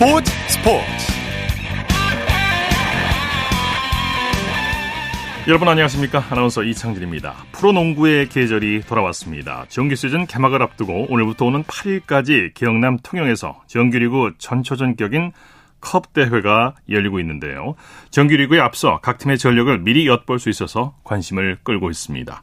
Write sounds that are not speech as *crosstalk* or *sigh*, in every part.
스포츠 스포츠. 여러분 안녕하십니까? 아나운서 이창진입니다. 프로농구의 계절이 돌아왔습니다. 정규 시즌 개막을 앞두고 오늘부터 오는 8일까지 경남 통영에서 정규리그 전초전격인 컵 대회가 열리고 있는데요. 정규리그에 앞서 각 팀의 전력을 미리 엿볼 수 있어서 관심을 끌고 있습니다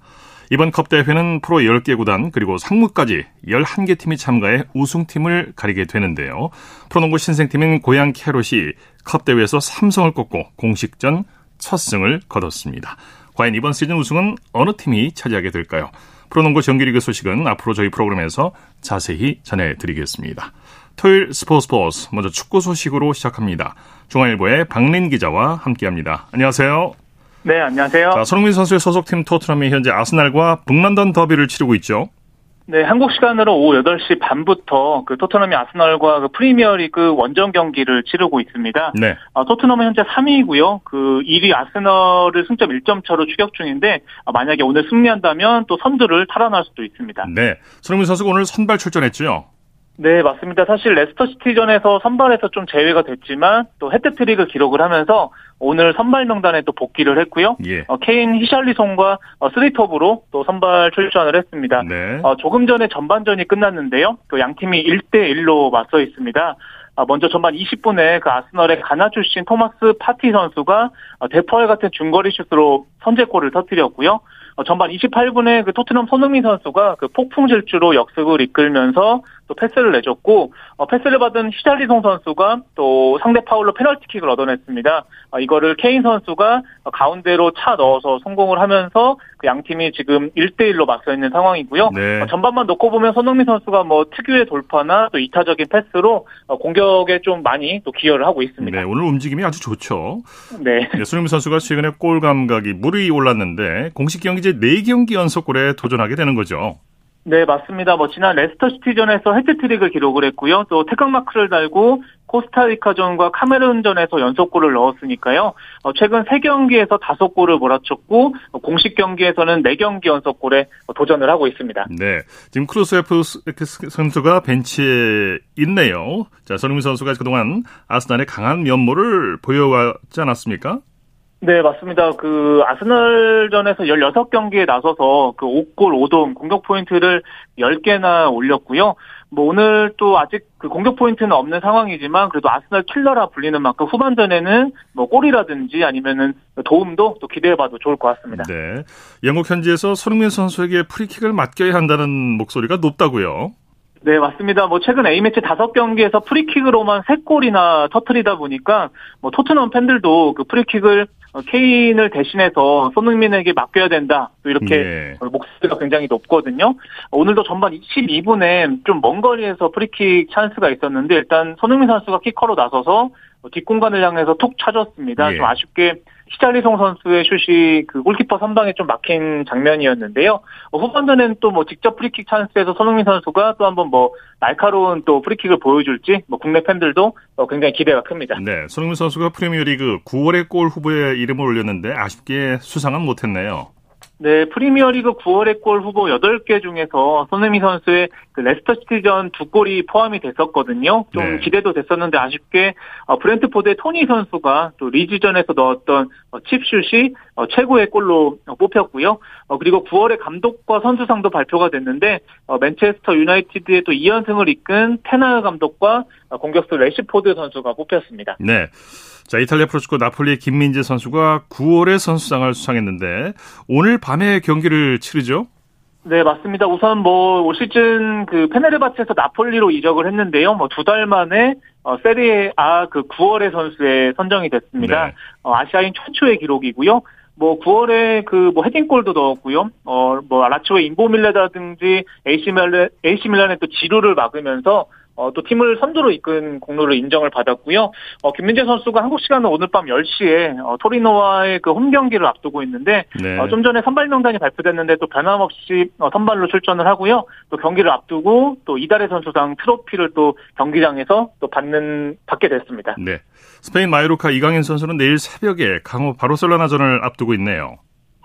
이번 컵 대회는 프로 10개 구단 그리고 상무까지 11개 팀이 참가해 우승팀을 가리게 되는데요. 프로농구 신생팀인 고양 캐롯이 컵 대회에서 삼성을 꺾고 공식전 첫 승을 거뒀습니다. 과연 이번 시즌 우승은 어느 팀이 차지하게 될까요? 프로농구 정규리그 소식은 앞으로 저희 프로그램에서 자세히 전해드리겠습니다. 토요일 스포츠 스포츠 먼저 축구 소식으로 시작합니다. 중앙일보의 박린 기자와 함께합니다. 안녕하세요. 네, 안녕하세요. 자, 손흥민 선수의 소속팀 토트넘이 현재 아스날과 북런던 더비를 치르고 있죠. 네, 한국 시간으로 오후 8시 반부터 그 토트넘이 아스날과 그 프리미어리그 원정 경기를 치르고 있습니다. 네. 어, 토트넘은 현재 3위이고요. 그 1위 아스널을 승점 1점 차로 추격 중인데 어, 만약에 오늘 승리한다면 또 선두를 탈환할 수도 있습니다. 네. 손흥민 선수가 오늘 선발 출전했죠. 네, 맞습니다. 사실 레스터 시티전에서 선발에서 좀 제외가 됐지만 또 해트트릭을 기록을 하면서 오늘 선발 명단에 또 복귀를 했고요. 예. 어, 케인 히샬리송과 어, 스리톱으로 또 선발 출전을 했습니다. 네. 어, 조금 전에 전반전이 끝났는데요. 그 양 팀이 1대 1로 맞서 있습니다. 아, 먼저 전반 20분에 그 아스널의 가나 출신 토마스 파티 선수가 어, 대포알 같은 중거리 슛으로 선제골을 터뜨렸고요. 어, 전반 28분에 그 토트넘 손흥민 선수가 그 폭풍 질주로 역습을 이끌면서 또 패스를 내줬고 어, 패스를 받은 히샬리송 선수가 또 상대 파울로 페널티킥을 얻어냈습니다. 어, 이거를 케인 선수가 가운데로 차 넣어서 성공을 하면서 그 양 팀이 지금 1대 1로 맞서 있는 상황이고요. 네. 어, 전반만 놓고 보면 손흥민 선수가 뭐 특유의 돌파나 또 이타적인 패스로 어, 공격에 좀 많이 또 기여를 하고 있습니다. 네, 오늘 움직임이 아주 좋죠. 네. 네, 손흥민 선수가 최근에 골 감각이 물이 올랐는데 공식 경기 이제 4경기 연속 골에 도전하게 되는 거죠. 네, 맞습니다. 뭐 지난 레스터 시티전에서 해트트릭을 기록을 했고요. 또 태극 마크를 달고 코스타리카전과 카메룬전에서 연속골을 넣었으니까요. 어, 최근 3경기에서 5골을 몰아쳤고 어, 공식 경기에서는 4경기 연속골에 도전을 하고 있습니다. 네. 지금 크루스웨프 선수가 벤치에 있네요. 자, 손흥민 선수가 그동안 아스날의 강한 면모를 보여왔지 않았습니까? 네, 맞습니다. 그 아스널전에서 16경기에 나서서 그 5골 5도움 공격 포인트를 10개나 올렸고요. 뭐 오늘 또 아직 그 공격 포인트는 없는 상황이지만 그래도 아스널 킬러라 불리는 만큼 후반전에는 뭐 골이라든지 아니면은 도움도 또 기대해봐도 좋을 것 같습니다. 네. 영국 현지에서 손흥민 선수에게 프리킥을 맡겨야 한다는 목소리가 높다고요. 네, 맞습니다. 뭐 최근 A매치 5경기에서 프리킥으로만 3골이나 터트리다 보니까 뭐 토트넘 팬들도 그 프리킥을 케인을 대신해서 손흥민에게 맡겨야 된다. 또 이렇게 예. 목소리가 굉장히 높거든요. 오늘도 전반 12분에 좀 먼 거리에서 프리킥 찬스가 있었는데 일단 손흥민 선수가 키커로 나서서 뒷공간을 향해서 툭 차줬습니다. 예. 좀 아쉽게 히샬리송 선수의 슛이 그 골키퍼 선방에 좀 막힌 장면이었는데요. 어, 후반전에는 또 뭐 직접 프리킥 찬스에서 손흥민 선수가 또 한번 뭐 날카로운 또 프리킥을 보여줄지 뭐 국내 팬들도 어, 굉장히 기대가 큽니다. 네. 손흥민 선수가 프리미어리그 9월의 골 후보에 이름을 올렸는데 아쉽게 수상은 못했네요. 네, 프리미어리그 9월의 골 후보 8개 중에서 손흥민 선수의 그 레스터 시티전 두 골이 포함이 됐었거든요. 좀 네. 기대도 됐었는데 아쉽게 어, 브렌트포드의 토니 선수가 또 리즈전에서 넣었던 어, 칩슛이 어, 최고의 골로 어, 뽑혔고요. 어, 그리고 9월에 감독과 선수상도 발표가 됐는데 어, 맨체스터 유나이티드의 또 2연승을 이끈 텐하흐 감독과 어, 공격수 래시포드 선수가 뽑혔습니다. 네. 자, 이탈리아 프로축구 나폴리의 김민재 선수가 9월에 선수상을 수상했는데 오늘 밤에 경기를 치르죠? 네, 맞습니다. 우선 뭐 올 시즌 그 페네르바체에서 나폴리로 이적을 했는데요. 뭐 두 달 만에 어, 세리에 A 그 9월의 선수에 선정이 됐습니다. 네. 어, 아시아인 최초의 기록이고요. 뭐 9월에 그 뭐 헤딩골도 넣었고요. 어 뭐 라치오의 인보밀레라든지 AC 밀란 AC 밀란의 또 지루를 막으면서 어, 또 팀을 선두로 이끈 공로를 인정을 받았고요. 어, 김민재 선수가 한국 시간은 오늘 밤 10시에 어, 토리노와의 그 홈 경기를 앞두고 있는데 네. 어, 좀 전에 선발 명단이 발표됐는데 또 변함없이 어, 선발로 출전을 하고요. 또 경기를 앞두고 또 이달의 선수상 트로피를 또 경기장에서 또 받는 받게 됐습니다. 네. 스페인 마요르카 이강인 선수는 내일 새벽에 강호 바르셀로나전을 앞두고 있네요.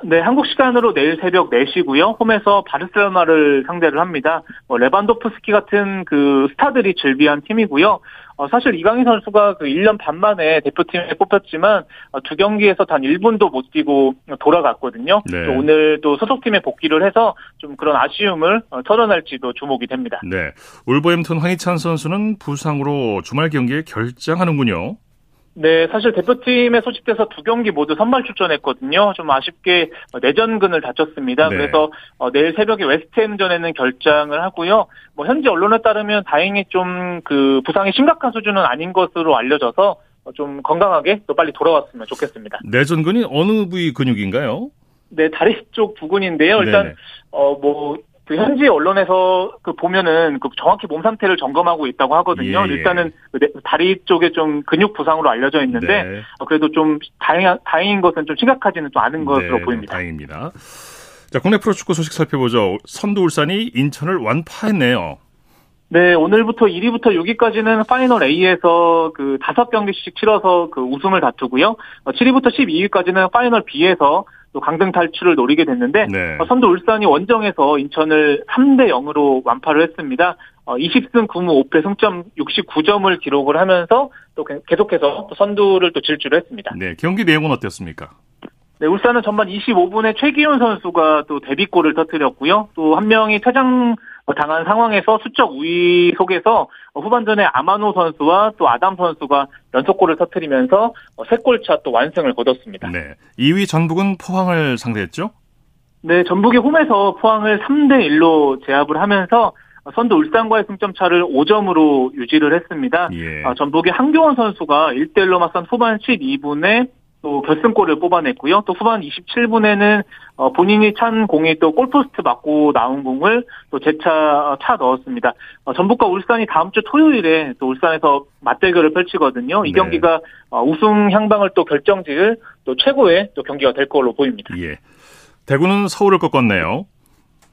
네, 한국 시간으로 내일 새벽 4시고요. 홈에서 바르셀로나를 상대를 합니다. 뭐 레반도프스키 같은 그 스타들이 즐비한 팀이고요. 어, 사실 이강인 선수가 그 1년 반 만에 대표팀에 뽑혔지만 어, 두 경기에서 단 1분도 못 뛰고 돌아갔거든요. 네. 또 오늘 또 소속팀에 복귀를 해서 좀 그런 아쉬움을 어, 털어낼지도 주목이 됩니다. 네. 울버햄튼 황희찬 선수는 부상으로 주말 경기에 결장하는군요. 네, 사실 대표팀에 소집돼서 두 경기 모두 선발 출전했거든요. 좀 아쉽게 내전근을 다쳤습니다. 네. 그래서 어, 내일 새벽에 웨스트햄전에는 결장을 하고요. 뭐 현지 언론에 따르면 다행히 좀 그 부상이 심각한 수준은 아닌 것으로 알려져서 어, 좀 건강하게 또 빨리 돌아왔으면 좋겠습니다. 내전근이 어느 부위 근육인가요? 네, 다리 쪽 부근인데요. 일단 네네. 어 뭐 그 현지 언론에서 그 보면은 그 정확히 몸 상태를 점검하고 있다고 하거든요. 예, 예. 일단은 그 내- 다리 쪽에 좀 근육 부상으로 알려져 있는데 네. 어, 그래도 좀 다행, 다행인 것은 좀 심각하지는 또 않은 것으로 네, 보입니다. 다행입니다. 자, 국내 프로축구 소식 살펴보죠. 선두 울산이 인천을 완파했네요. 네, 오늘부터 1위부터 6위까지는 파이널 A에서 그 다섯 경기씩 치러서 그 우승을 다투고요. 어, 7위부터 12위까지는 파이널 B에서 또 강등 탈출을 노리게 됐는데 네. 어, 선두 울산이 원정에서 인천을 3대 0으로 완파를 했습니다. 어, 20승 9무 5패 승점 69점을 기록을 하면서 또 계- 계속해서 또 선두를 또 질주를 했습니다. 네, 경기 내용은 어땠습니까? 네, 울산은 전반 25분에 최기윤 선수가 또 데뷔골을 터뜨렸고요. 또 한 명이 퇴장 당한 상황에서 수적 우위 속에서 후반전에 아마노 선수와 또 아담 선수가 연속골을 터뜨리면서 세 골차 또 완승을 거뒀습니다. 네. 2위 전북은 포항을 상대했죠? 네, 전북이 홈에서 포항을 3대 1로 제압을 하면서 선두 울산과의 승점 차를 5점으로 유지를 했습니다. 예. 아, 전북의 한교원 선수가 1대1로 맞선 후반 12분에 또 결승골을 뽑아냈고요. 또 후반 27분에는 어, 본인이 찬 공이 또 골포스트 맞고 나온 공을 또 재차 차 넣었습니다. 어, 전북과 울산이 다음 주 토요일에 또 울산에서 맞대결을 펼치거든요. 이 네. 경기가 어, 우승 향방을 또 결정지을 또 최고의 또 경기가 될 걸로 보입니다. 예. 대구는 서울을 꺾었네요.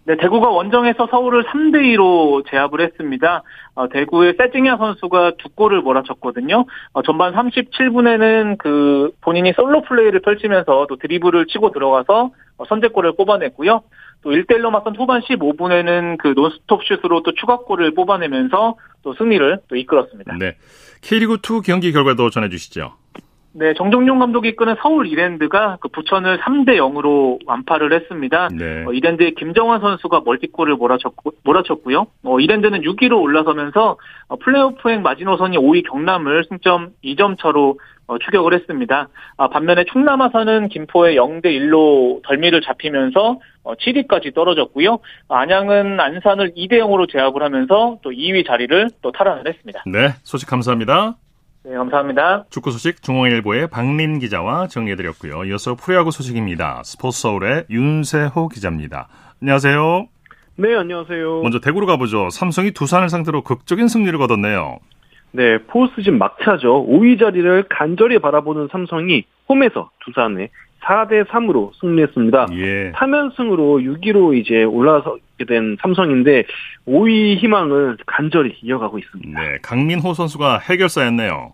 네, 대구가 원정에서 서울을 3대 2로 제압을 했습니다. 어, 대구의 세징야 선수가 두 골을 몰아쳤거든요. 어, 전반 37분에는 그 본인이 솔로 플레이를 펼치면서 또 드리블을 치고 들어가서 어, 선제골을 뽑아냈고요. 또 1대1로 맞선 후반 15분에는 그 논스톱 슛으로 또 추가골을 뽑아내면서 또 승리를 또 이끌었습니다. 네. K리그2 경기 결과도 전해 주시죠. 네, 정종용 감독이 이끄는 서울 이랜드가 그 부천을 3대 0으로 완파를 했습니다. 네. 어, 이랜드의 김정환 선수가 멀티골을 몰아쳤고, 몰아쳤고요. 어, 이랜드는 6위로 올라서면서 어, 플레이오프행 마지노선이 5위 경남을 승점 2점 차로 어, 추격을 했습니다. 아, 반면에 충남 아산은 김포의 0대 1로 덜미를 잡히면서 어, 7위까지 떨어졌고요. 아, 안양은 안산을 2대 0으로 제압을 하면서 또 2위 자리를 또 탈환을 했습니다. 네. 소식 감사합니다. 네, 감사합니다. 축구 소식 중앙일보의 박린 기자와 정리해드렸고요. 이어서 프로야구 소식입니다. 스포츠 서울의 윤세호 기자입니다. 안녕하세요. 네, 안녕하세요. 먼저 대구로 가보죠. 삼성이 두산을 상대로 극적인 승리를 거뒀네요. 네, 포스트시즌 막차죠. 5위 자리를 간절히 바라보는 삼성이 홈에서 두산에 4대 3으로 승리했습니다. 예. 3연승으로 6위로 이제 올라서게 된 삼성인데 5위 희망을 간절히 이어가고 있습니다. 네. 강민호 선수가 해결사였네요.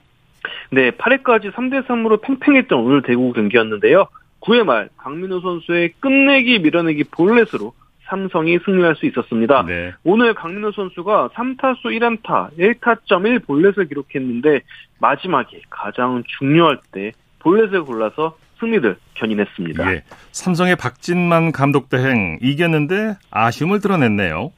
네, 8회까지 3대 3으로 팽팽했던 오늘 대구 경기였는데요. 9회 말 강민호 선수의 끝내기 밀어내기 볼넷으로 삼성이 승리할 수 있었습니다. 네. 오늘 강민호 선수가 3타수 1안타, 1타점 1 볼넷을 기록했는데 마지막에 가장 중요할 때 볼넷을 골라서 승리를 견인했습니다. 예. 삼성의 박진만 감독 대행 이겼는데 아쉬움을 드러냈네요.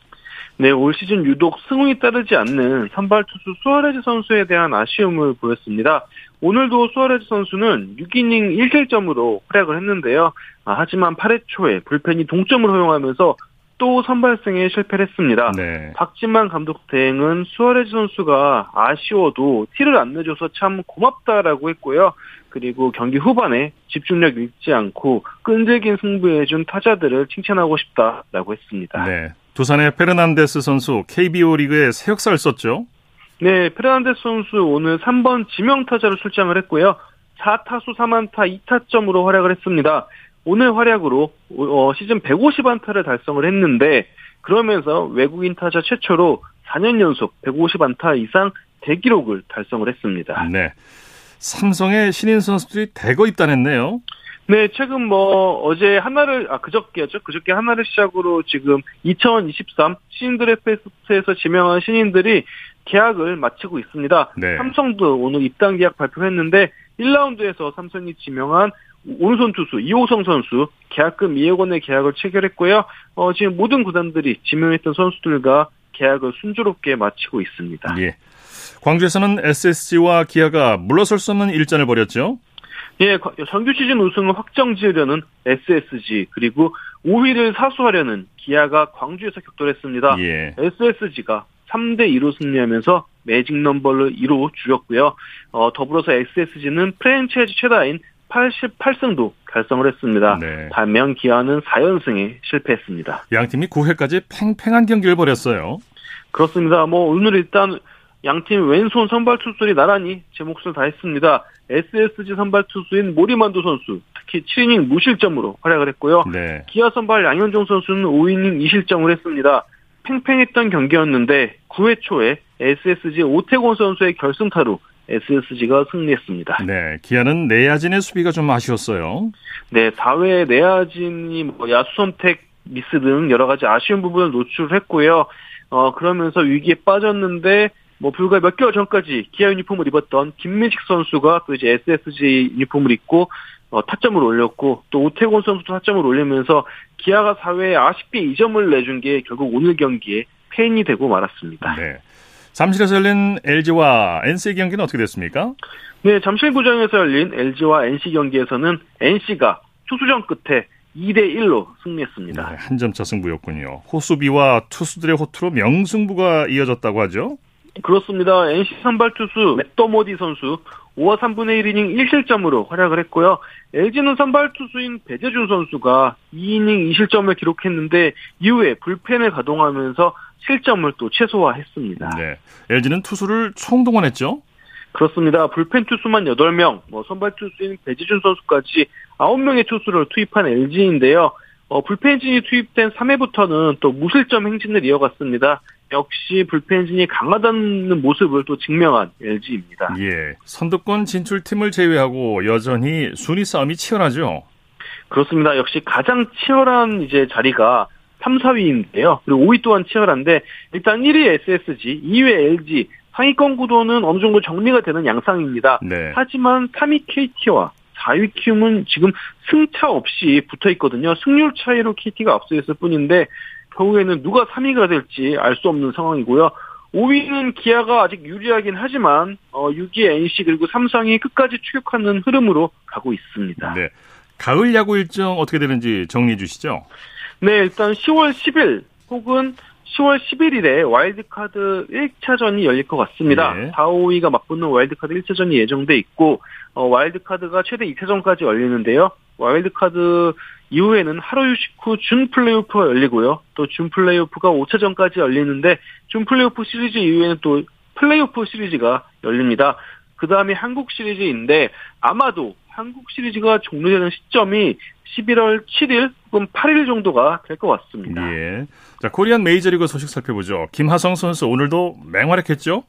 네, 올 시즌 유독 승운이 따르지 않는 선발 투수 수아레즈 선수에 대한 아쉬움을 보였습니다. 오늘도 수아레즈 선수는 6이닝 1실점으로 활약을 했는데요. 아, 하지만 8회 초에 불펜이 동점을 허용하면서 또 선발승에 실패를 했습니다. 네. 박진만 감독 대행은 수아레즈 선수가 아쉬워도 티를 안 내줘서 참 고맙다라고 했고요. 그리고 경기 후반에 집중력 잃지 않고 끈질긴 승부해준 타자들을 칭찬하고 싶다라고 했습니다. 네. 두산의 페르난데스 선수 KBO 리그에 새 역사를 썼죠. 네, 페르난데스 선수 오늘 3번 지명 타자로 출장을 했고요. 4타수 3안타 2타점으로 활약을 했습니다. 오늘 활약으로 어, 시즌 150안타를 달성을 했는데 그러면서 외국인 타자 최초로 4년 연속 150안타 이상 대기록을 달성을 했습니다. 네. 삼성의 신인 선수들이 대거 입단했네요. 네, 최근 뭐 어제 하나를 아 그저께였죠. 그저께 하나를 시작으로 지금 2023 신인 드래프트에서 지명한 신인들이 계약을 마치고 있습니다. 네. 삼성도 오늘 입단 계약 발표했는데 1라운드에서 삼성이 지명한 오른손 투수 이호성 선수 계약금 2억 원의 계약을 체결했고요. 어, 지금 모든 구단들이 지명했던 선수들과 계약을 순조롭게 마치고 있습니다. 예. 광주에서는 SSG와 기아가 물러설 수 없는 일전을 벌였죠. 예, 정규 시즌 우승을 확정 지으려는 SSG 그리고 5위를 사수하려는 기아가 광주에서 격돌했습니다. 예. SSG가 3대 2로 승리하면서 매직 넘버를 2로 줄였고요. 어, 더불어서 SSG는 프랜차이즈 최다인 88승도 달성을 했습니다. 네. 반면 기아는 4연승에 실패했습니다. 양 팀이 9회까지 팽팽한 경기를 벌였어요. 그렇습니다. 뭐 오늘 일단 양팀 왼손 선발 투수들이 나란히 제 몫을 다했습니다. SSG 선발 투수인 모리만도 선수 특히 7이닝 무실점으로 활약을 했고요. 네. 기아 선발 양현종 선수는 5이닝 2실점을 했습니다. 팽팽했던 경기였는데 9회 초에 SSG 오태곤 선수의 결승타로 SSG가 승리했습니다. 네. 기아는 내야진의 수비가 좀 아쉬웠어요. 네, 4회 내야진이 뭐 야수 선택 미스 등 여러 가지 아쉬운 부분을 노출했고요. 어, 그러면서 위기에 빠졌는데 뭐 불과 몇 개월 전까지 기아 유니폼을 입었던 김민식 선수가 또 이제 SSG 유니폼을 입고 어, 타점을 올렸고 또 오태곤 선수도 타점을 올리면서 기아가 4회에 아쉽게 2점을 내준 게 결국 오늘 경기에 패인이 되고 말았습니다. 네. 잠실에서 열린 LG와 NC 경기는 어떻게 됐습니까? 네, 잠실구장에서 열린 LG와 NC 경기에서는 NC가 투수전 끝에 2대 1로 승리했습니다. 네, 한 점 차 승부였군요. 호수비와 투수들의 호투로 명승부가 이어졌다고 하죠. 그렇습니다. NC 선발 투수 맥더모디 선수 5와 3분의 1이닝 1실점으로 활약을 했고요. LG는 선발 투수인 배재준 선수가 2이닝 2실점을 기록했는데 이후에 불펜을 가동하면서 실점을 또 최소화했습니다. 네. LG는 투수를 총동원했죠. 그렇습니다. 불펜 투수만 8명, 뭐 선발 투수인 배지준 선수까지 9명의 투수를 투입한 LG인데요. 어, 불펜진이 투입된 3회부터는 또 무실점 행진을 이어갔습니다. 역시 불펜진이 강하다는 모습을 또 증명한 LG입니다. 예. 선두권 진출팀을 제외하고 여전히 순위 싸움이 치열하죠. 그렇습니다. 역시 가장 치열한 이제 자리가 3, 4위인데요. 그리고 5위 또한 치열한데 일단 1위 SSG, 2위 LG, 상위권 구도는 어느 정도 정리가 되는 양상입니다. 네. 하지만 3위 KT와 4위 키움은 지금 승차 없이 붙어 있거든요. 승률 차이로 KT가 앞서 있을 뿐인데 결국에는 누가 3위가 될지 알 수 없는 상황이고요. 5위는 기아가 아직 유리하긴 하지만 어, 6위 NC 그리고 삼성이 끝까지 추격하는 흐름으로 가고 있습니다. 네. 가을 야구 일정 어떻게 되는지 정리해 주시죠. 네, 일단 10월 10일 혹은 10월 11일에 와일드카드 1차전이 열릴 것 같습니다. 네. 4, 5위가 맞붙는 와일드카드 1차전이 예정돼 있고 어, 와일드카드가 최대 2차전까지 열리는데요. 와일드카드 이후에는 하루 휴식 후 준 플레이오프가 열리고요. 또 준 플레이오프가 5차전까지 열리는데 준 플레이오프 시리즈 이후에는 또 플레이오프 시리즈가 열립니다. 그 다음에 한국 시리즈인데 아마도 한국 시리즈가 종료되는 시점이 11월 7일 혹은 8일 정도가 될 것 같습니다. 예. 자, 코리안 메이저리그 소식 살펴보죠. 김하성 선수 오늘도 맹활약했죠?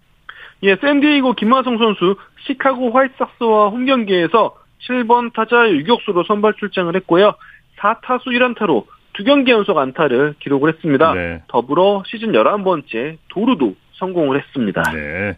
예, 샌디에이고 김하성 선수 시카고 화이트삭스와 홈 경기에서 7번 타자 유격수로 선발 출장을 했고요. 4타수 1안타로 두 경기 연속 안타를 기록을 했습니다. 네. 더불어 시즌 11번째 도루도 성공을 했습니다. 네.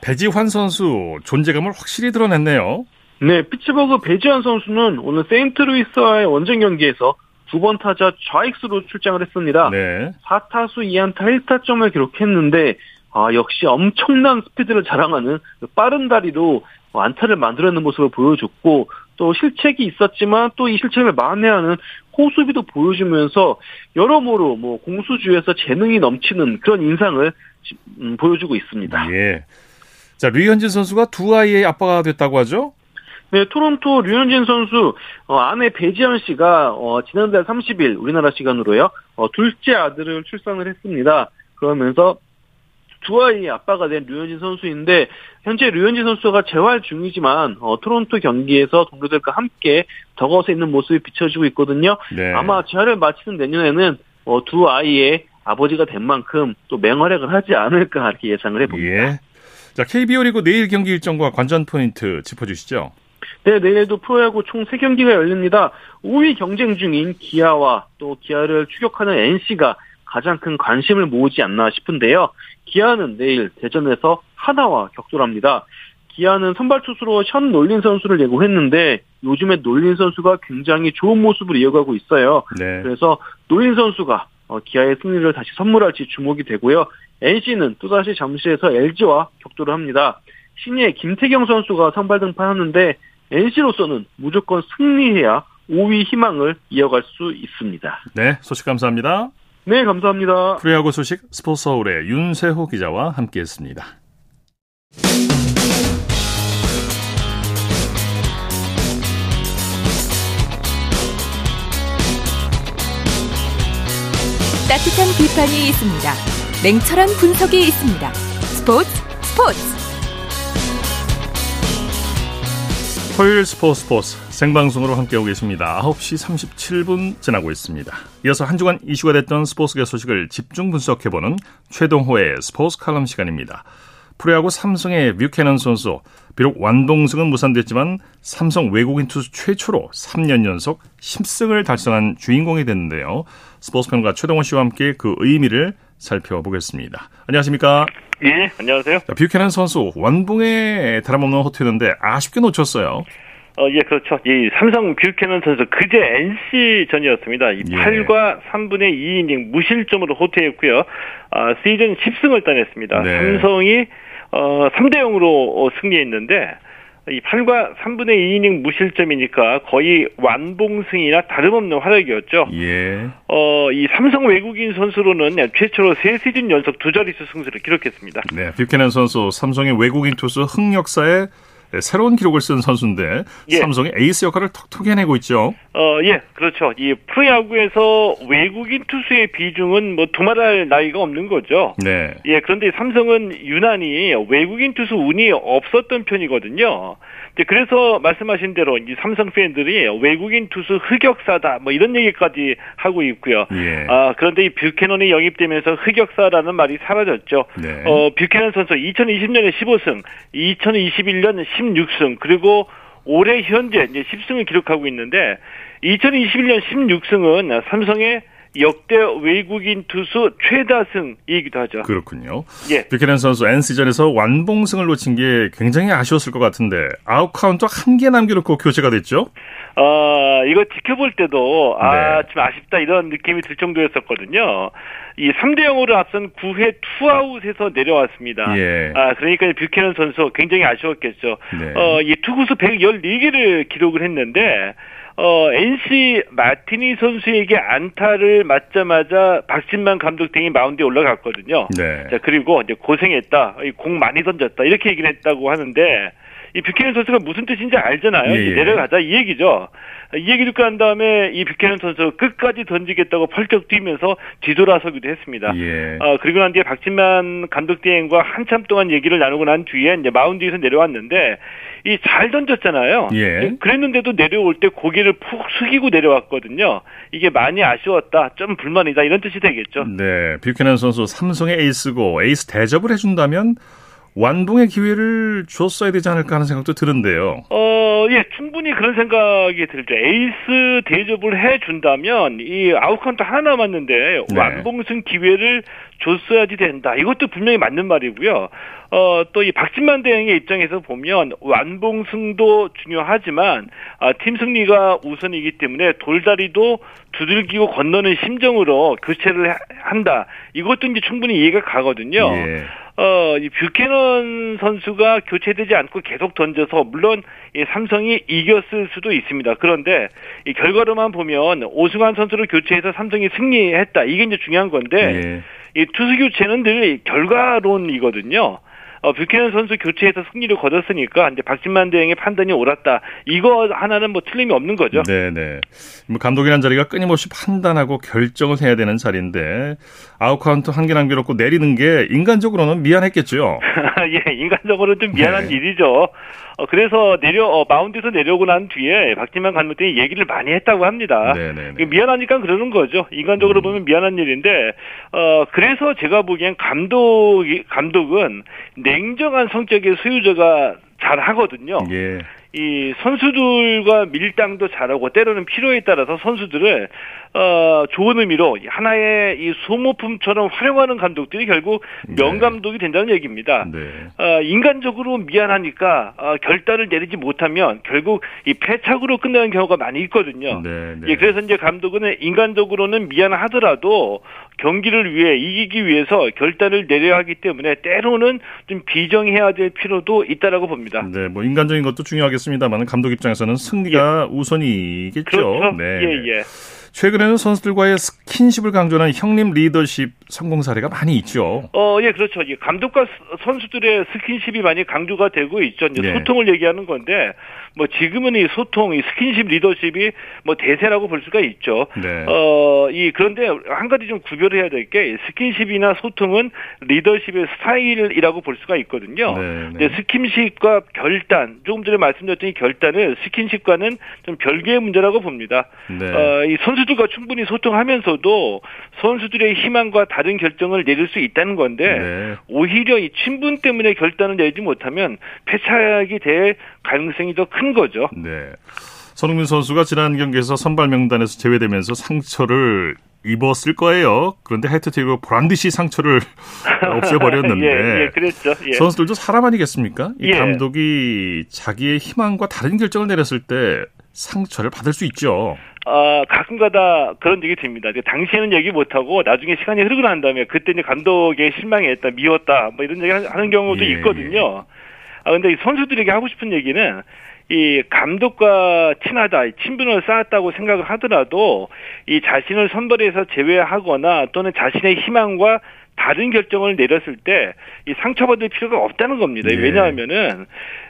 배지환 선수 존재감을 확실히 드러냈네요. 네, 피츠버그 배지환 선수는 오늘 세인트루이스와의 원정 경기에서 두 번 타자 좌익수로 출장을 했습니다. 네. 4타수 2안타 1타점을 기록했는데 아, 역시 엄청난 스피드를 자랑하는 그 빠른 다리로 안타를 만들어내는 모습을 보여줬고 또 실책이 있었지만 또 이 실책을 만회하는 호수비도 보여주면서 여러모로 뭐 공수주에서 재능이 넘치는 그런 인상을 음, 보여주고 있습니다. 예. 자, 류현진 선수가 두 아이의 아빠가 됐다고 하죠? 네, 토론토 류현진 선수 어, 아내 배지현 씨가 어, 지난달 30일 우리나라 시간으로요 어, 둘째 아들을 출산을 했습니다. 그러면서 두 아이의 아빠가 된 류현진 선수인데 현재 류현진 선수가 재활 중이지만 어, 토론토 경기에서 동료들과 함께 더거서 있는 모습이 비춰지고 있거든요. 네. 아마 재활을 마치는 내년에는 어, 두 아이의 아버지가 된 만큼 또 맹활약을 하지 않을까 이렇게 예상을 해봅니다. 예. 자, KBO 리그 내일 경기 일정과 관전 포인트 짚어주시죠. 네, 내일도 프로야구 총 3경기가 열립니다. 5위 경쟁 중인 기아와 또 기아를 추격하는 NC가 가장 큰 관심을 모으지 않나 싶은데요. 기아는 내일 대전에서 한화와 격돌합니다. 기아는 선발 투수로 션 놀린 선수를 예고했는데 요즘에 놀린 선수가 굉장히 좋은 모습을 이어가고 있어요. 네. 그래서 놀린 선수가 어, 기아의 승리를 다시 선물할지 주목이 되고요. NC는 또다시 잠실에서 LG와 격돌을 합니다. 신예 김태경 선수가 선발 등판하는데 NC로서는 무조건 승리해야 5위 희망을 이어갈 수 있습니다. 네, 소식 감사합니다. 네, 감사합니다. 프리야구 소식 스포츠 서울의 윤세호 기자와 함께했습니다. 따뜻한 비판이 있습니다. 냉철한 분석이 있습니다. 스포츠 스포츠 토요일 스포츠 스포츠 생방송으로 함께하고 계십니다. 9시 37분 지나고 있습니다. 이어서 한 주간 이슈가 됐던 스포츠계 소식을 집중 분석해보는 최동호의 스포츠 칼럼 시간입니다. 프로야구 삼성의 뮤캐넌 선수 비록 완동승은 무산됐지만 삼성 외국인 투수 최초로 3년 연속 10승을 달성한 주인공이 됐는데요. 스포츠평가 최동호 씨와 함께 그 의미를 살펴보겠습니다. 안녕하십니까? 예, 안녕하세요. 자, 뷰캐넌 선수 완봉에 다름없는 호투였는데 아쉽게 놓쳤어요. 어, 예, 그렇죠. 이 삼성 뷰캐넌 선수 그제 NC전이었습니다. 이 예. 8과 3분의 2이닝 무실점으로 호투했고요. 아, 시즌 10승을 따냈습니다. 네. 삼성이 어, 3대 0으로 승리했는데 이 8과 3분의 2이닝 무실점이니까 거의 완봉승이나 다름없는 활약이었죠. 예. 어, 이 삼성 외국인 선수로는 최초로 세 시즌 연속 두 자릿수 승수를 기록했습니다. 네, 뷰캐넌 선수 삼성의 외국인 투수 흑역사에 네, 새로운 기록을 쓴 선수인데 예. 삼성의 에이스 역할을 톡톡히 해내고 있죠. 어, 예, 그렇죠. 이 프로야구에서 외국인 투수의 비중은 뭐 두말할 나위가 없는 거죠. 네. 예, 그런데 삼성은 유난히 외국인 투수 운이 없었던 편이거든요. 그래서 말씀하신 대로 이 삼성 팬들이 외국인 투수 흑역사다 뭐 이런 얘기까지 하고 있고요. 예. 아 그런데 이 뷰캐넌이 영입되면서 흑역사라는 말이 사라졌죠. 네. 어 뷰캐넌 선수 2020년에 15승, 2021년 16승 그리고 올해 현재 이제 10승을 기록하고 있는데 2021년 16승은 삼성의 역대 외국인 투수 최다승이기도 하죠. 그렇군요. 예. 뷰캐넌 선수 NC전에서 완봉승을 놓친 게 굉장히 아쉬웠을 것 같은데 아웃 카운트 한 개 남겨놓고 교체가 됐죠? 어, 이거 지켜볼 때도 아, 네. 좀 아쉽다 이런 느낌이 들 정도였었거든요. 이 3대 0으로 앞선 9회 투아웃에서 내려왔습니다. 예. 아, 그러니까 뷰캐넌 선수 굉장히 아쉬웠겠죠. 네. 어, 이 투구수 114개를 기록을 했는데 어, NC 마티니 선수에게 안타를 맞자마자 박진만 감독 대행이 마운드에 올라갔거든요. 네. 자, 그리고 이제 고생했다. 공 많이 던졌다. 이렇게 얘기를 했다고 하는데 이 뷰캐넌 선수가 무슨 뜻인지 알잖아요. 예, 예. 내려가자 이 얘기죠. 이 얘기 듣고 한 다음에 이 뷰캐넌 선수 끝까지 던지겠다고 펄쩍 뛰면서 뒤돌아서기도 했습니다. 예. 어, 그리고 난 뒤에 박진만 감독 대행과 한참 동안 얘기를 나누고 난 뒤에 이제 마운드에서 내려왔는데 이 잘 던졌잖아요. 예. 그랬는데도 내려올 때 고개를 푹 숙이고 내려왔거든요. 이게 많이 아쉬웠다, 좀 불만이다 이런 뜻이 되겠죠. 네, 뷰캐넌 선수 삼성의 에이스고 에이스 대접을 해준다면 완봉의 기회를 줬어야 되지 않을까 하는 생각도 드는데요. 어, 예, 충분히 그런 생각이 들죠. 에이스 대접을 해준다면 이 아웃카운트 하나 남았는데 네. 완봉승 기회를 줬어야지 된다. 이것도 분명히 맞는 말이고요. 어, 또 이 박진만 대행의 입장에서 보면 완봉승도 중요하지만 아, 팀 승리가 우선이기 때문에 돌다리도 두들기고 건너는 심정으로 교체를 한다. 이것도 이제 충분히 이해가 가거든요. 예. 어, 이 뷰캐넌 선수가 교체되지 않고 계속 던져서 물론 이 삼성이 이겼을 수도 있습니다. 그런데 이 결과로만 보면 오승환 선수를 교체해서 삼성이 승리했다. 이게 이제 중요한 건데 예. 이 투수 교체는 늘 결과론이거든요. 어, 뷰캐넌 선수 교체해서 승리를 거뒀으니까 이제 박진만 대행의 판단이 옳았다. 이거 하나는 뭐 틀림이 없는 거죠. 네, 네. 뭐 감독이란 자리가 끊임없이 판단하고 결정을 해야 되는 자리인데 아웃 카운트 한 개 남겨놓고 내리는 게 인간적으로는 미안했겠죠. *laughs* 예, 인간적으로는 좀 미안한 네. 일이죠. 어, 그래서 내려 어, 마운드에서 내려오고 난 뒤에 박진만 감독이 얘기를 많이 했다고 합니다. 네네네. 네, 네. 미안하니까 그러는 거죠. 인간적으로 음. 보면 미안한 일인데 어 그래서 제가 보기엔 감독 감독은 냉정한 성격의 소유자가 잘 하거든요. 예. 이 선수들과 밀당도 잘하고 때로는 필요에 따라서 선수들을 어, 좋은 의미로 하나의 이 소모품처럼 활용하는 감독들이 결국 네. 명감독이 된다는 얘기입니다. 네. 어, 인간적으로 미안하니까 어, 결단을 내리지 못하면 결국 이 패착으로 끝나는 경우가 많이 있거든요. 네, 네. 예, 그래서 이제 감독은 인간적으로는 미안하더라도 경기를 위해 이기기 위해서 결단을 내려야 하기 때문에 때로는 좀 비정해야 될 필요도 있다라고 봅니다. 네, 뭐 인간적인 것도 중요하겠습니다만 감독 입장에서는 승리가 예. 우선이겠죠. 그렇죠. 네. 예, 예. 최근에는 선수들과의 스킨십을 강조하는 형님 리더십 성공 사례가 많이 있죠. 어, 예, 그렇죠. 감독과 선수들의 스킨십이 많이 강조가 되고 있죠. 네. 소통을 얘기하는 건데, 뭐 지금은 이 소통, 이 스킨십 리더십이 뭐 대세라고 볼 수가 있죠. 네. 어, 이 그런데 한 가지 좀 구별해야 될 게 스킨십이나 소통은 리더십의 스타일이라고 볼 수가 있거든요. 네, 네. 스킨십과 결단, 조금 전에 말씀드렸던 이 결단은 스킨십과는 좀 별개의 문제라고 봅니다. 네. 어, 이 선수들과 충분히 소통하면서도 선수들의 희망과 다른 결정을 내릴 수 있다는 건데 네. 오히려 이 친분 때문에 결단을 내지 못하면 패착이 될 가능성이 더큰 거죠. 네. 손흥민 선수가 지난 경기에서 선발 명단에서 제외되면서 상처를 입었을 거예요. 그런데 해트트릭으로 보란 듯이 상처를 *laughs* 없애버렸는데 예, 예, 그랬죠. 예. 선수들도 사람 아니겠습니까? 이 예. 감독이 자기의 희망과 다른 결정을 내렸을 때 상처를 받을 수 있죠. 어, 가끔가다 그런 얘기 듭니다. 당시에는 얘기 못하고 나중에 시간이 흐르고 난 다음에 그때 이제 감독에 실망했다, 미웠다, 뭐 이런 얘기 하는 경우도 예, 있거든요. 아, 근데 이 선수들에게 하고 싶은 얘기는 이 감독과 친하다, 친분을 쌓았다고 생각을 하더라도 이 자신을 선발해서 제외하거나 또는 자신의 희망과 다른 결정을 내렸을 때 이 상처받을 필요가 없다는 겁니다. 예. 왜냐하면은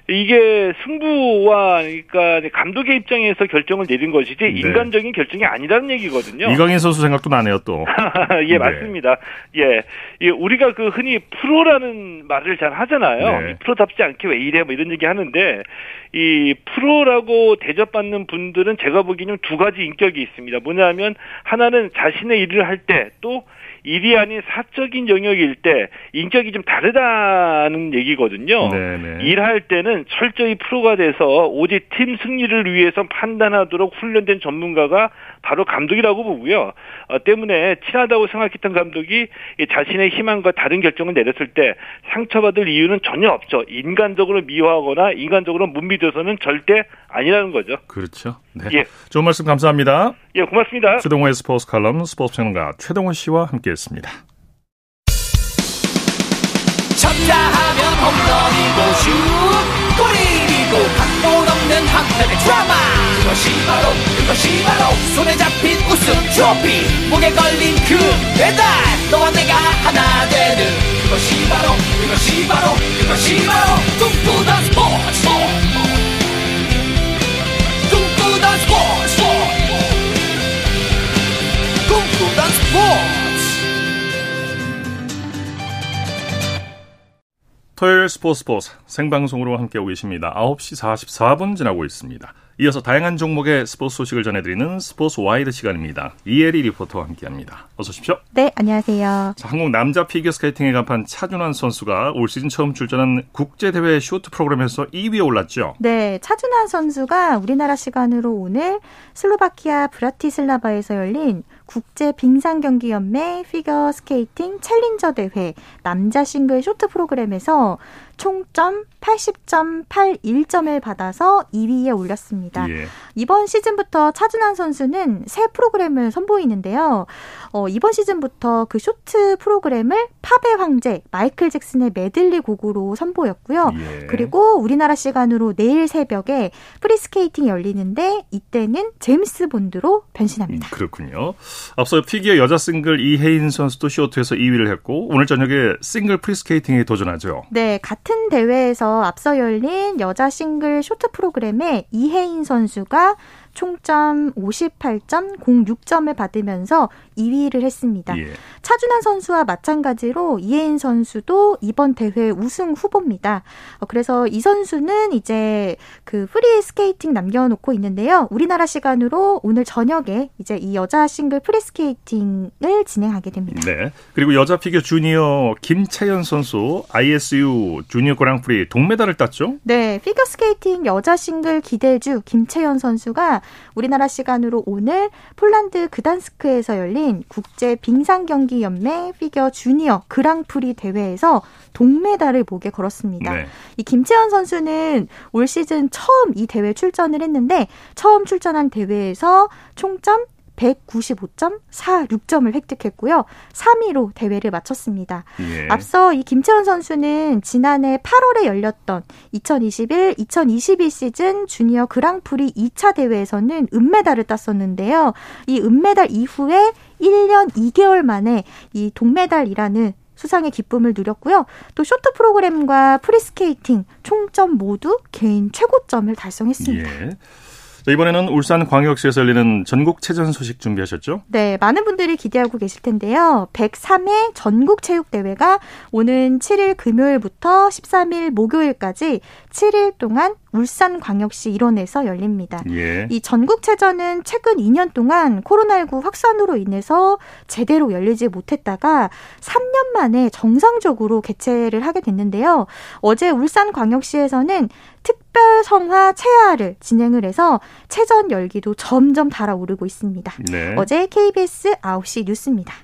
이게 승부와 그러니까 감독의 입장에서 결정을 내린 것이지 네. 인간적인 결정이 아니라는 얘기거든요. 이강인 선수 생각도 나네요, 또. *laughs* 예, 네. 맞습니다. 예. 예, 우리가 그 흔히 프로라는 말을 잘 하잖아요. 네. 프로답지 않게 왜 이래 뭐 이런 얘기 하는데 이 프로라고 대접받는 분들은 제가 보기에는 두 가지 인격이 있습니다. 뭐냐면 하나는 자신의 일을 할 때 또 일이 아닌 사적인 영역일 때 인격이 좀 다르다는 얘기거든요. 네네. 일할 때는 철저히 프로가 돼서 오직 팀 승리를 위해서 판단하도록 훈련된 전문가가 바로 감독이라고 보고요. 어, 때문에 친하다고 생각했던 감독이 자신의 희망과 다른 결정을 내렸을 때 상처받을 이유는 전혀 없죠. 인간적으로 미워하거나 인간적으로 못 믿어서는 절대 아니라는 거죠. 그렇죠. 네. 예. 좋은 말씀 감사합니다. 예, 고맙습니다. 최동호의 스포츠 칼럼 스포츠 평론가 최동호 씨와 함께했습니다. 쳤다 하면 홈런이고 슛 골이고 각본 없는 한편의 드라마. 그것이 바로 그것이 바로 손에 잡힌 우승 트로피. 목에 걸린 그 배달. 너와 내가 하나 되는 그것이 바로 그것이 바로 그것이 바로 토요일 스포츠 스포츠 생방송으로 함께하고 계십니다. 9시 44분 지나고 있습니다. 이어서 다양한 종목의 스포츠 소식을 전해드리는 스포츠 와이드 시간입니다. 이혜리 리포터와 함께합니다. 어서 오십시오. 네, 안녕하세요. 자, 한국 남자 피겨스케이팅의 간판 차준환 선수가 올 시즌 처음 출전한 국제대회 쇼트 프로그램에서 2위에 올랐죠. 네, 차준환 선수가 우리나라 시간으로 오늘 슬로바키아 브라티슬라바에서 열린 국제 빙상 경기 연맹 피겨 스케이팅 챌린저 대회 남자 싱글 쇼트 프로그램에서 총점 80.81점을 받아서 2위에 올랐습니다. 예. 이번 시즌부터 차준환 선수는 새 프로그램을 선보이는데요. 어, 이번 시즌부터 그 쇼트 프로그램을 팝의 황제 마이클 잭슨의 메들리 곡으로 선보였고요. 예. 그리고 우리나라 시간으로 내일 새벽에 프리스케이팅이 열리는데 이때는 제임스 본드로 변신합니다. 음, 그렇군요. 앞서 피겨 여자 싱글 이해인 선수도 쇼트에서 2위를 했고 오늘 저녁에 싱글 프리스케이팅에 도전하죠. 네, 같은 대회에서 앞서 열린 여자 싱글 쇼트 프로그램에 이해인 선수가 총점 58.06점을 받으면서 2위를 했습니다. 예. 차준환 선수와 마찬가지로 이해인 선수도 이번 대회 우승 후보입니다. 어, 그래서 이 선수는 이제 그 프리 스케이팅 남겨놓고 있는데요. 우리나라 시간으로 오늘 저녁에 이제 이 여자 싱글 프리 스케이팅을 진행하게 됩니다. 네. 그리고 여자 피겨 주니어 김채연 선수 ISU 주니어 그랑프리 동메달을 땄죠? 네. 피겨 스케이팅 여자 싱글 기대주 김채연 선수가 우리나라 시간으로 오늘 폴란드 그단스크에서 열린 국제 빙상 경기 연맹 피겨 주니어 그랑프리 대회에서 동메달을 목에 걸었습니다. 네. 이 김채연 선수는 올 시즌 처음 이 대회 출전을 했는데 처음 출전한 대회에서 총점 195.46점을 획득했고요. 3위로 대회를 마쳤습니다. 예. 앞서 이 김채연 선수는 지난해 8월에 열렸던 2021-2022 시즌 주니어 그랑프리 2차 대회에서는 은메달을 땄었는데요. 이 은메달 이후에 1년 2개월 만에 이 동메달이라는 수상의 기쁨을 누렸고요. 또 쇼트 프로그램과 프리스케이팅 총점 모두 개인 최고점을 달성했습니다. 예. 이번에는 울산 광역시에서 열리는 전국 체전 소식 준비하셨죠? 네, 많은 분들이 기대하고 계실 텐데요. 103회 전국 체육 대회가 오는 7일 금요일부터 13일 목요일까지 7일 동안 울산 광역시 일원에서 열립니다. 예. 이 전국 체전은 최근 2년 동안 코로나19 확산으로 인해서 제대로 열리지 못했다가 3년 만에 정상적으로 개최를 하게 됐는데요. 어제 울산 광역시에서는 특 별 성화 체화를 진행을 해서 체전 열기도 점점 달아오르고 있습니다. 네. 어제 KBS 9시 뉴스입니다.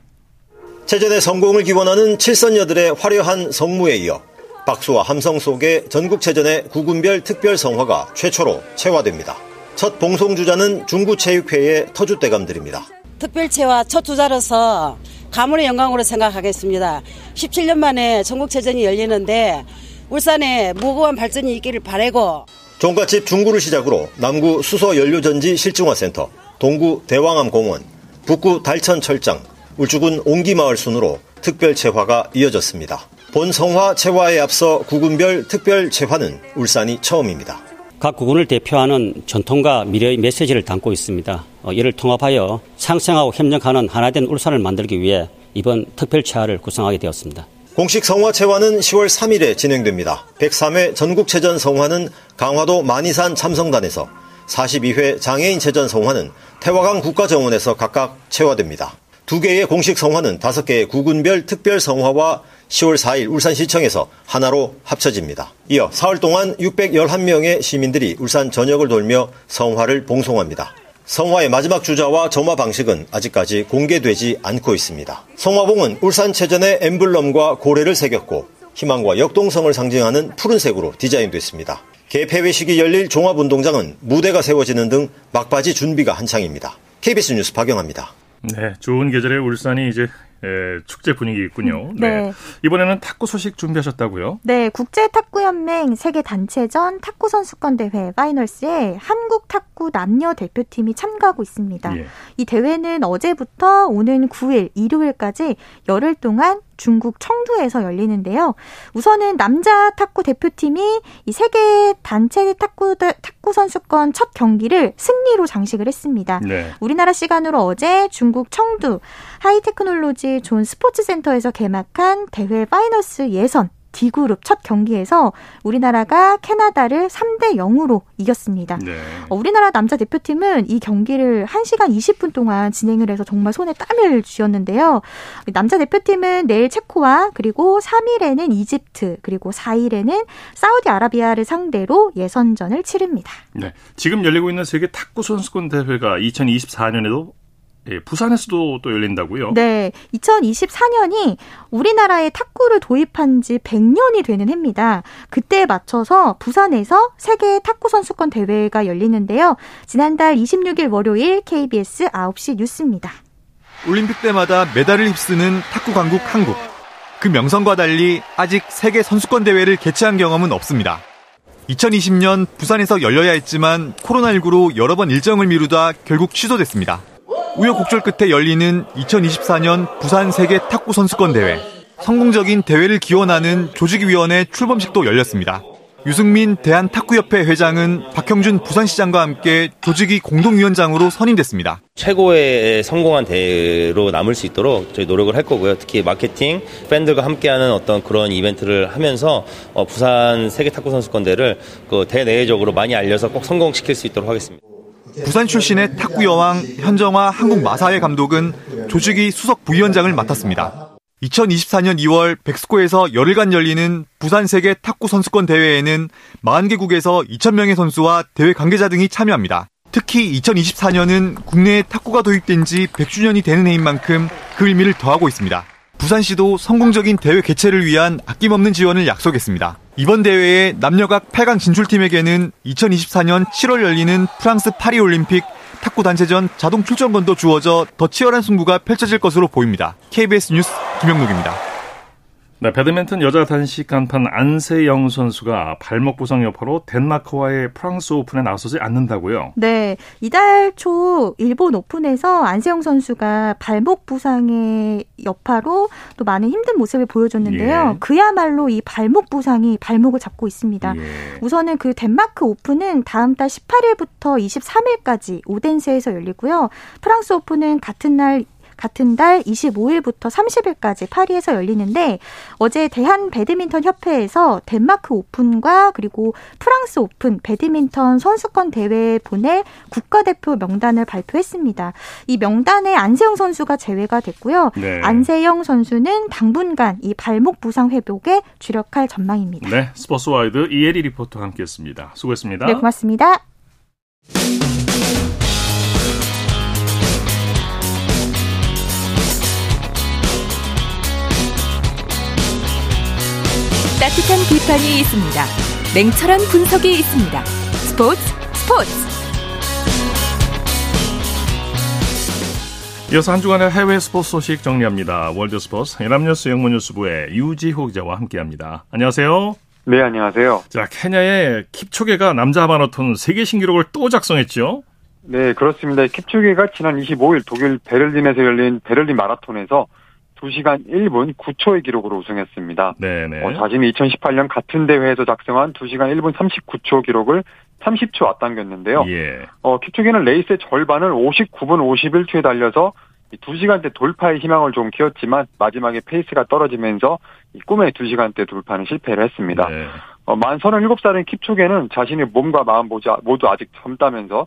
체전의 성공을 기원하는 칠선녀들의 화려한 성무에 이어 박수와 함성 속에 전국체전의 구군별 특별 성화가 최초로 체화됩니다. 첫 봉송주자는 중구체육회의 터줏대감들입니다. 특별체화 첫 주자로서 가문의 영광으로 생각하겠습니다. 17년 만에 전국체전이 열리는데 울산에 무고한 발전이 있기를 바라고 종갓집 중구를 시작으로 남구 수소연료전지 실증화센터, 동구 대왕암 공원, 북구 달천 철장, 울주군 옹기마을 순으로 특별체화가 이어졌습니다. 본성화 체화에 앞서 구군별 특별 체화는 울산이 처음입니다. 각 구군을 대표하는 전통과 미래의 메시지를 담고 있습니다. 어, 이를 통합하여 상생하고 협력하는 하나된 울산을 만들기 위해 이번 특별 체화를 구성하게 되었습니다. 공식 성화 체화는 10월 3일에 진행됩니다. 103회 전국체전 성화는 강화도 만이산 참성단에서 42회 장애인 체전 성화는 태화강 국가정원에서 각각 체화됩니다. 두 개의 공식 성화는 다섯 개의 구군별 특별 성화와 10월 4일 울산시청에서 하나로 합쳐집니다. 이어 사흘 동안 611명의 시민들이 울산 전역을 돌며 성화를 봉송합니다. 성화의 마지막 주자와 점화 방식은 아직까지 공개되지 않고 있습니다. 성화봉은 울산 체전의 엠블럼과 고래를 새겼고 희망과 역동성을 상징하는 푸른색으로 디자인됐습니다. 개폐회 식이 열릴 종합운동장은 무대가 세워지는 등 막바지 준비가 한창입니다. KBS 뉴스 박영합니다. 네, 좋은 계절에 울산이 이제 예, 축제 분위기 있군요. 네. 네. 이번에는 탁구 소식 준비하셨다고요? 네, 국제 탁구 연맹 세계 단체전 탁구 선수권 대회 파이널스에 한국 탁구 남녀 대표팀이 참가하고 있습니다. 예. 이 대회는 어제부터 오는 9일 일요일까지 열흘 동안 중국 청두에서 열리는데요. 우선은 남자 탁구 대표팀이 이 세계 단체 탁구 탁구 선수권 첫 경기를 승리로 장식을 했습니다. 네. 우리나라 시간으로 어제 중국 청두 High Technology Zone 스포츠센터에서 개막한 대회 Finals 예선 D그룹 첫 경기에서 우리나라가 캐나다를 3대 0으로 이겼습니다. 네. 어, 우리나라 남자 대표팀은 이 경기를 1시간 20분 동안 진행을 해서 정말 손에 땀을 쥐었는데요. 남자 대표팀은 내일 체코와 그리고 3일에는 이집트 그리고 4일에는 사우디아라비아를 상대로 예선전을 치릅니다. 네. 지금 열리고 있는 세계 탁구 선수권 대회가 2024년에도 예, 부산에서도 또 열린다고요? 네. 2024년이 우리나라에 탁구를 도입한 지 100년이 되는 해입니다. 그때에 맞춰서 부산에서 세계 탁구 선수권 대회가 열리는데요. 지난달 26일 월요일 KBS 9시 뉴스입니다. 올림픽 때마다 메달을 휩쓰는 탁구 강국 한국. 그 명성과 달리 아직 세계 선수권 대회를 개최한 경험은 없습니다. 2020년 부산에서 열려야 했지만 코로나19로 여러 번 일정을 미루다 결국 취소됐습니다. 우여곡절 끝에 열리는 2024년 부산 세계 탁구 선수권 대회. 성공적인 대회를 기원하는 조직위원회 출범식도 열렸습니다. 유승민 대한탁구협회 회장은 박형준 부산시장과 함께 조직위 공동위원장으로 선임됐습니다. 최고의 성공한 대회로 남을 수 있도록 저희 노력을 할 거고요. 특히 마케팅, 팬들과 함께하는 어떤 그런 이벤트를 하면서 어, 부산 세계 탁구 선수권대를 그 대내외적으로 많이 알려서 꼭 성공시킬 수 있도록 하겠습니다. 부산 출신의 탁구 여왕 현정화 한국 마사회 감독은 조직위 수석 부위원장을 맡았습니다. 2024년 2월 백스코에서 열흘간 열리는 부산 세계 탁구 선수권 대회에는 40개국에서 2,000명의 선수와 대회 관계자 등이 참여합니다. 특히 2024년은 국내에 탁구가 도입된 지 100주년이 되는 해인 만큼 그 의미를 더하고 있습니다. 부산시도 성공적인 대회 개최를 위한 아낌없는 지원을 약속했습니다. 이번 대회에 남녀각 8강 진출팀에게는 2024년 7월 열리는 프랑스 파리올림픽 탁구 단체전 자동 출전권도 주어져 더 치열한 승부가 펼쳐질 것으로 보입니다. KBS 뉴스 김영록입니다. 네, 배드민턴 여자 단식 간판 안세영 선수가 발목 부상 여파로 덴마크와의 프랑스 오픈에 나서지 않는다고요? 네, 이달 초 일본 오픈에서 안세영 선수가 발목 부상의 여파로 또 많은 힘든 모습을 보여줬는데요. 예. 그야말로 이 발목 부상이 발목을 잡고 있습니다. 예. 우선은 그 덴마크 오픈은 다음 달 18일부터 23일까지 오덴스에서 열리고요. 프랑스 오픈은 같은 날 같은 달 25일부터 30일까지 파리에서 열리는데 어제 대한 배드민턴 협회에서 덴마크 오픈과 그리고 프랑스 오픈 배드민턴 선수권 대회에 보낼 국가대표 명단을 발표했습니다. 이 명단에 안세영 선수가 제외가 됐고요. 네. 안세영 선수는 당분간 이 발목 부상 회복에 주력할 전망입니다. 네, 스포츠와이드 이혜리 리포터와 함께했습니다. 수고했습니다. 네, 고맙습니다. 따뜻한 비판이 있습니다. 냉철한 분석이 있습니다. 스포츠 스포츠. 이어서 한 주간의 해외 스포츠 소식 정리합니다. 월드 스포츠 연합뉴스 영문뉴스부의 유지호 기자와 함께합니다. 안녕하세요. 네, 안녕하세요. 자, 케냐의 킵초게가 남자 마라톤 세계 신기록을 또 작성했죠? 네, 그렇습니다. 킵초게가 지난 25일 독일 베를린에서 열린 베를린 마라톤에서 2시간 1분 9초의 기록으로 우승했습니다. 네네. 어, 자신이 2018년 같은 대회에서 작성한 2시간 1분 39초 기록을 30초 앞당겼는데요. 예. 어, 킵초게는 레이스의 절반을 59분 51초에 달려서 2시간대 돌파의 희망을 좀 키웠지만 마지막에 페이스가 떨어지면서 꿈의 2시간대 돌파는 실패를 했습니다. 네. 어, 만 37살인 킵초게는 자신의 몸과 마음 모두 아직 젊다면서 어,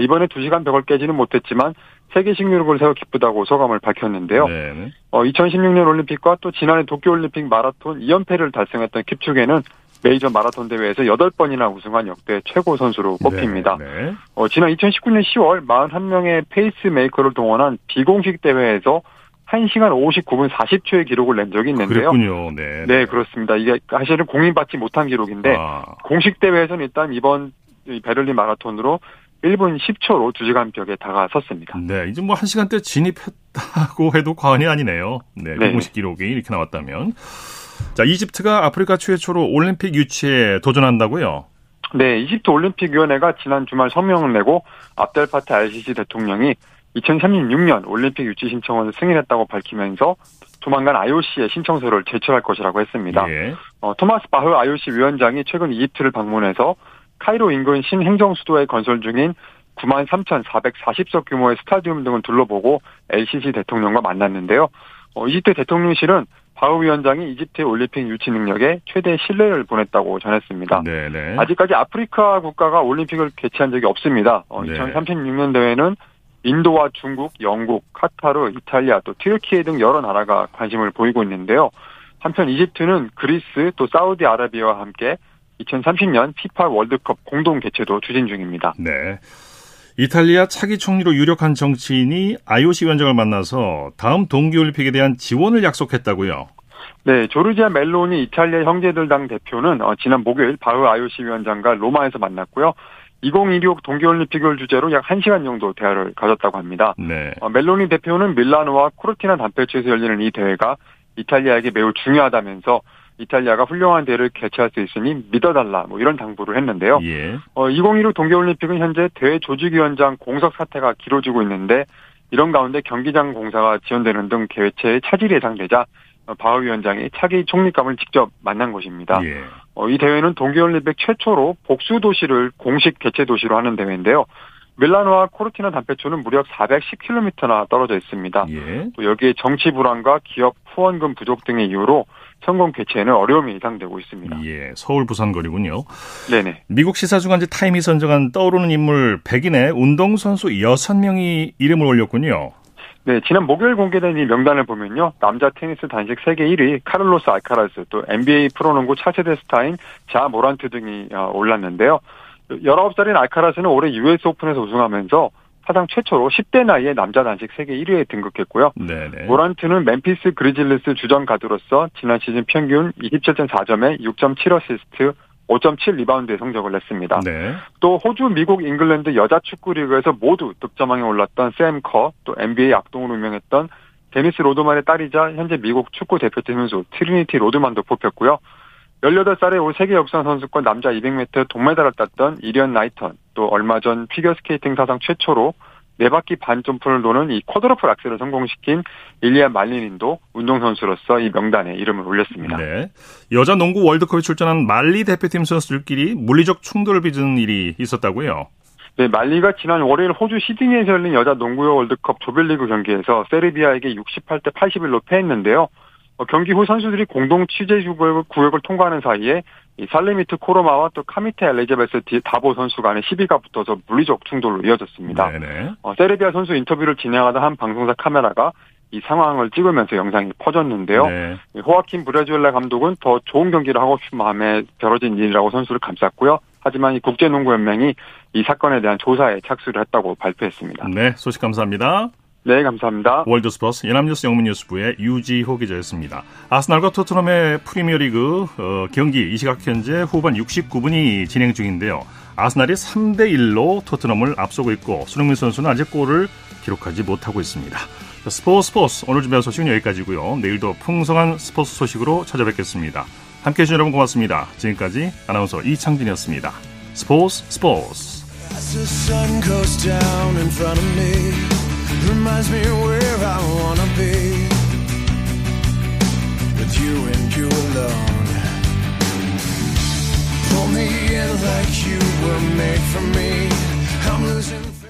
이번에 2시간 벽을 깨지는 못했지만 세계 신기록을 세워 기쁘다고 소감을 밝혔는데요. 네. 어, 2016년 올림픽과 또 지난해 도쿄올림픽 마라톤 2연패를 달성했던 킵초게는 메이저 마라톤 대회에서 8번이나 우승한 역대 최고 선수로 네, 꼽힙니다. 네, 네. 어, 지난 2019년 10월 41명의 페이스메이커를 동원한 비공식 대회에서 1시간 59분 40초의 기록을 낸 적이 있는데요. 그렇군요. 네. 네, 그렇습니다. 이게 사실은 공인받지 못한 기록인데 아. 공식 대회에서는 일단 이번 베를린 마라톤으로 1분 10초로 2시간 벽에 다가섰습니다. 네, 이제 뭐 1시간대 진입했다고 해도 과언이 아니네요. 네, 네. 공식 기록이 이렇게 나왔다면. 자, 이집트가 아프리카 최초로 올림픽 유치에 도전한다고요? 네, 이집트 올림픽위원회가 지난 주말 성명을 내고 압델파트 알시시 대통령이 2036년 올림픽 유치 신청을 승인했다고 밝히면서 조만간 IOC에 신청서를 제출할 것이라고 했습니다. 예. 어, 토마스 바흐 IOC 위원장이 최근 이집트를 방문해서 카이로 인근 신행정 수도에 건설 중인 9만 3,440석 규모의 스타디움 등을 둘러보고 LCC 대통령과 만났는데요. 어, 이집트 대통령실은 바우 위원장이 이집트의 올림픽 유치 능력에 최대 신뢰를 보냈다고 전했습니다. 네네. 아직까지 아프리카 국가가 올림픽을 개최한 적이 없습니다. 어, 2036년 대회는 인도와 중국, 영국, 카타르, 이탈리아, 또 튀르키예 등 여러 나라가 관심을 보이고 있는데요. 한편 이집트는 그리스 또 사우디아라비아와 함께 2030년 피파 월드컵 공동 개최도 추진 중입니다. 네. 이탈리아 차기 총리로 유력한 정치인이 IOC 위원장을 만나서 다음 동계올림픽에 대한 지원을 약속했다고요. 네, 조르지아 멜로니 이탈리아 형제들당 대표는 어, 지난 목요일 바흐 IOC 위원장과 로마에서 만났고요. 2026 동계올림픽을 주제로 약 1시간 정도 대화를 가졌다고 합니다. 네. 어, 멜로니 대표는 밀라노와 코르티나 단페치에서 열리는 이 대회가 이탈리아에게 매우 중요하다면서 이탈리아가 훌륭한 대회를 개최할 수 있으니 믿어달라 뭐 이런 당부를 했는데요. 예. 어, 2016 동계올림픽은 현재 대회 조직위원장 공석 사태가 길어지고 있는데 이런 가운데 경기장 공사가 지연되는 등 개최에 차질이 예상되자 어, 바흐 위원장이 차기 총리감을 직접 만난 것입니다. 예. 어, 이 대회는 동계올림픽 최초로 복수 도시를 공식 개최 도시로 하는 대회인데요. 밀라노와 코르티나 단페초는 무려 410km나 떨어져 있습니다. 예. 또 여기에 정치 불안과 기업 후원금 부족 등의 이유로 성공 개최에는 어려움이 예상되고 있습니다. 예, 서울 부산 거리군요. 네네. 미국 시사주간지 타임이 선정한 떠오르는 인물 100인의 운동선수 6명이 이름을 올렸군요. 네, 지난 목요일 공개된 이 명단을 보면요. 남자 테니스 단식 세계 1위 카를로스 알카라스, 또 NBA 프로농구 차세대 스타인 자 모란트 등이 어, 올랐는데요. 19살인 알카라스는 올해 US 오픈에서 우승하면서 사상 최초로 10대 나이에 남자 단식 세계 1위에 등극했고요. 네네. 모란트는 멤피스 그리즐리스 주전 가드로서 지난 시즌 평균 27.4점에 6.7 어시스트, 5.7 리바운드의 성적을 냈습니다. 네. 또 호주, 미국, 잉글랜드 여자 축구 리그에서 모두 득점왕에 올랐던 샘 커, 또 NBA 악동으로 유명했던 데니스 로드만의 딸이자 현재 미국 축구 대표팀 선수 트리니티 로드만도 뽑혔고요. 18살에 올 세계 육상 선수권 남자 200m 동메달을 땄던 에리언 나이턴, 또 얼마 전 피겨스케이팅 사상 최초로 네 바퀴 반 점프를 도는 이 quadruple axel을 성공시킨 일리야 말리닌도 운동선수로서 이 명단에 이름을 올렸습니다. 네. 여자 농구 월드컵에 출전한 말리 대표팀 선수들끼리 물리적 충돌을 빚은 일이 있었다고요? 네, 말리가 지난 월요일 호주 시드니에서 열린 여자 농구 월드컵 조별리그 경기에서 세르비아에게 68대 81로 패했는데요. 어, 경기 후 선수들이 공동 취재 구역을 통과하는 사이에 이 살레미트 코로마와 또 카미테 엘리자베스 다보 선수 간의 시비가 붙어서 물리적 충돌로 이어졌습니다. 어, 세르비아 선수 인터뷰를 진행하던 한 방송사 카메라가 이 상황을 찍으면서 영상이 퍼졌는데요. 네. 호아킨 브라주엘라 감독은 더 좋은 경기를 하고 싶은 마음에 벌어진 일이라고 선수를 감쌌고요. 하지만 이 국제농구연맹이 이 사건에 대한 조사에 착수를 했다고 발표했습니다. 네, 소식 감사합니다. 네, 감사합니다. 월드스포스 연합뉴스 영문뉴스부의 유지호 기자였습니다. 아스날과 토트넘의 프리미어리그 어, 경기 이 시각 현재 후반 69분이 진행 중인데요. 아스날이 3대 1로 토트넘을 앞서고 있고 손흥민 선수는 아직 골을 기록하지 못하고 있습니다. 스포츠 스포츠 오늘 준비한 소식은 여기까지고요. 내일도 풍성한 스포츠 소식으로 찾아뵙겠습니다. 함께해 주신 여러분 고맙습니다. 지금까지 아나운서 이창진이었습니다. 스포츠 스포츠 reminds me where I wanna be with you and you alone. Pull me in like you were made for me. I'm losing.